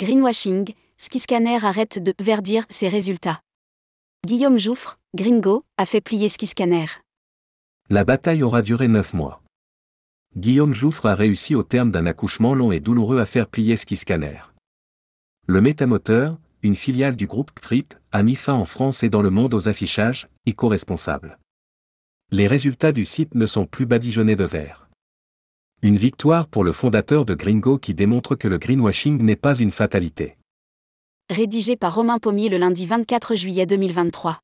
Greenwashing, Skiscanner arrête de verdir ses résultats. Guillaume Jouffre, Gringo, a fait plier Skiscanner. La bataille aura duré neuf mois. Guillaume Jouffre a réussi au terme d'un accouchement long et douloureux à faire plier Skiscanner. Le métamoteur, une filiale du groupe Trip, a mis fin en France et dans le monde aux affichages, éco-responsables. Les résultats du site ne sont plus badigeonnés de vert. Une victoire pour le fondateur de Gringo qui démontre que le greenwashing n'est pas une fatalité. Rédigé par Romain Pommier le lundi 24 juillet 2023.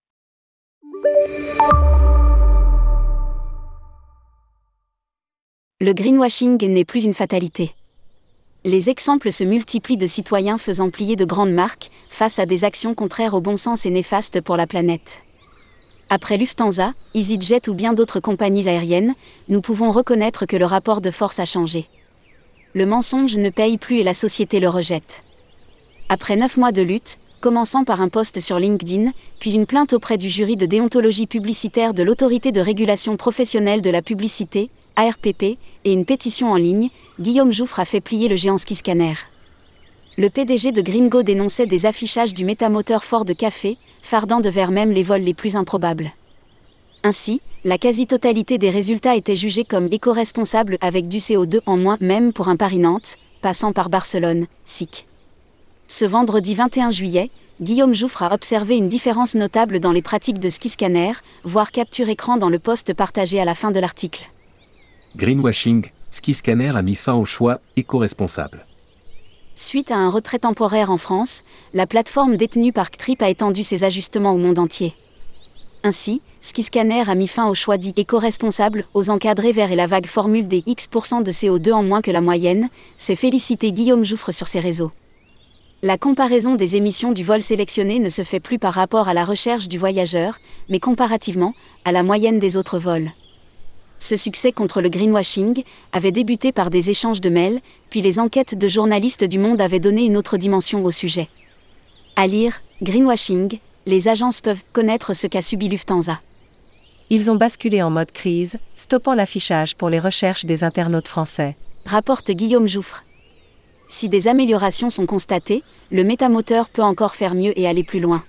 Le greenwashing n'est plus une fatalité. Les exemples se multiplient de citoyens faisant plier de grandes marques face à des actions contraires au bon sens et néfastes pour la planète. Après Lufthansa, EasyJet ou bien d'autres compagnies aériennes, nous pouvons reconnaître que le rapport de force a changé. Le mensonge ne paye plus et la société le rejette. Après neuf mois de lutte, commençant par un post sur LinkedIn, puis une plainte auprès du jury de déontologie publicitaire de l'autorité de régulation professionnelle de la publicité, ARPP, et une pétition en ligne, Guillaume Jouffre a fait plier le géant Skiscanner. Le PDG de Gringo dénonçait des affichages du métamoteur fort de café, fardant de vers même les vols les plus improbables. Ainsi, la quasi-totalité des résultats était jugée comme éco-responsable avec du CO2 en moins même pour un Paris-Nantes, passant par Barcelone, SIC. Ce vendredi 21 juillet, Guillaume Jouffre a observé une différence notable dans les pratiques de ski scanner, voire capture écran dans le poste partagé à la fin de l'article. Greenwashing, Ski Scanner a mis fin au choix éco-responsable. Suite à un retrait temporaire en France, la plateforme détenue par Ktrip a étendu ses ajustements au monde entier. Ainsi, Skiscanner a mis fin au choix dit éco-responsable aux encadrés verts et la vague formule des X% de CO2 en moins que la moyenne, s'est félicité Guillaume Jouffre sur ses réseaux. La comparaison des émissions du vol sélectionné ne se fait plus par rapport à la recherche du voyageur, mais comparativement à la moyenne des autres vols. Ce succès contre le greenwashing avait débuté par des échanges de mails, puis les enquêtes de journalistes du monde avaient donné une autre dimension au sujet. À lire, Greenwashing, les agences peuvent connaître ce qu'a subi Lufthansa. Ils ont basculé en mode crise, stoppant l'affichage pour les recherches des internautes français. Rapporte Guillaume Jouffre. Si des améliorations sont constatées, le métamoteur peut encore faire mieux et aller plus loin.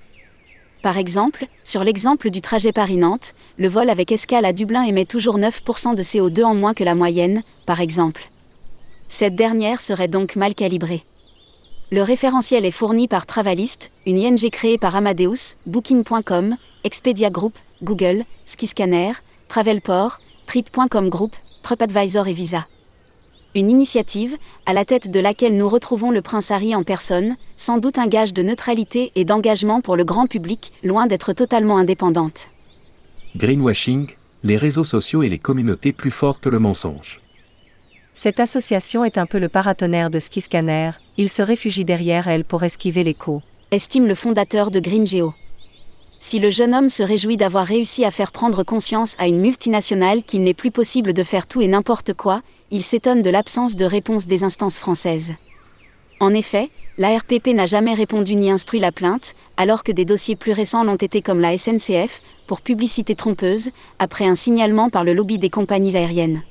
Par exemple, sur l'exemple du trajet Paris-Nantes, le vol avec escale à Dublin émet toujours 9% de CO2 en moins que la moyenne, par exemple. Cette dernière serait donc mal calibrée. Le référentiel est fourni par Travalist, une ING créée par Amadeus, Booking.com, Expedia Group, Google, Skiscanner, Travelport, Trip.com Group, TripAdvisor et Visa une initiative, à la tête de laquelle nous retrouvons le prince Harry en personne, sans doute un gage de neutralité et d'engagement pour le grand public, loin d'être totalement indépendante. Greenwashing, les réseaux sociaux et les communautés plus forts que le mensonge. Cette association est un peu le paratonnerre de Skiscanner, il se réfugie derrière elle pour esquiver l'écho. Estime le fondateur de GreenGeo. Si le jeune homme se réjouit d'avoir réussi à faire prendre conscience à une multinationale qu'il n'est plus possible de faire tout et n'importe quoi, il s'étonne de l'absence de réponse des instances françaises. En effet, la RPP n'a jamais répondu ni instruit la plainte, alors que des dossiers plus récents l'ont été comme la SNCF, pour publicité trompeuse, après un signalement par le lobby des compagnies aériennes.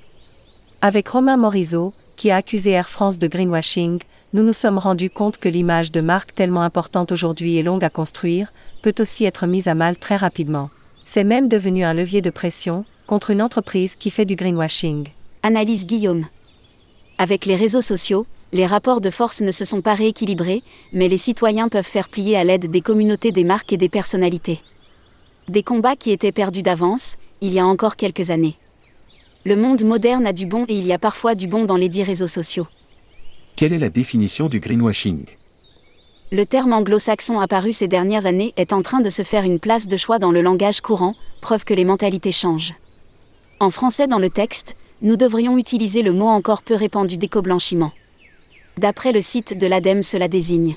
Avec Romain Morizot, qui a accusé Air France de greenwashing, nous nous sommes rendus compte que l'image de marque tellement importante aujourd'hui et longue à construire, peut aussi être mise à mal très rapidement. C'est même devenu un levier de pression contre une entreprise qui fait du greenwashing. Analyse Guillaume. Avec les réseaux sociaux, les rapports de force ne se sont pas rééquilibrés, mais les citoyens peuvent faire plier à l'aide des communautés des marques et des personnalités. Des combats qui étaient perdus d'avance, il y a encore quelques années. Le monde moderne a du bon et il y a parfois du bon dans les dix réseaux sociaux. Quelle est la définition du greenwashing? Le terme anglo-saxon apparu ces dernières années est en train de se faire une place de choix dans le langage courant, preuve que les mentalités changent. En français dans le texte, nous devrions utiliser le mot encore peu répandu d'éco-blanchiment. D'après le site de l'ADEME, cela désigne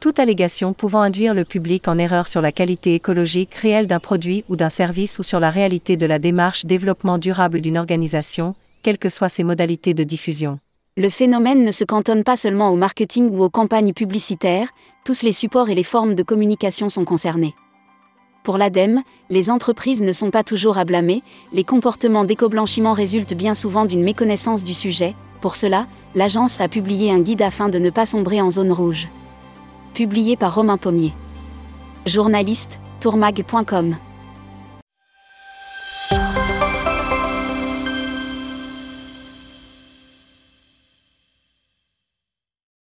toute allégation pouvant induire le public en erreur sur la qualité écologique réelle d'un produit ou d'un service ou sur la réalité de la démarche développement durable d'une organisation, quelles que soient ses modalités de diffusion. Le phénomène ne se cantonne pas seulement au marketing ou aux campagnes publicitaires, tous les supports et les formes de communication sont concernés. Pour l'ADEME, les entreprises ne sont pas toujours à blâmer, les comportements d'éco-blanchiment résultent bien souvent d'une méconnaissance du sujet, pour cela, l'agence a publié un guide afin de ne pas sombrer en zone rouge. Publié par Romain Pommier. Journaliste, tourmag.com.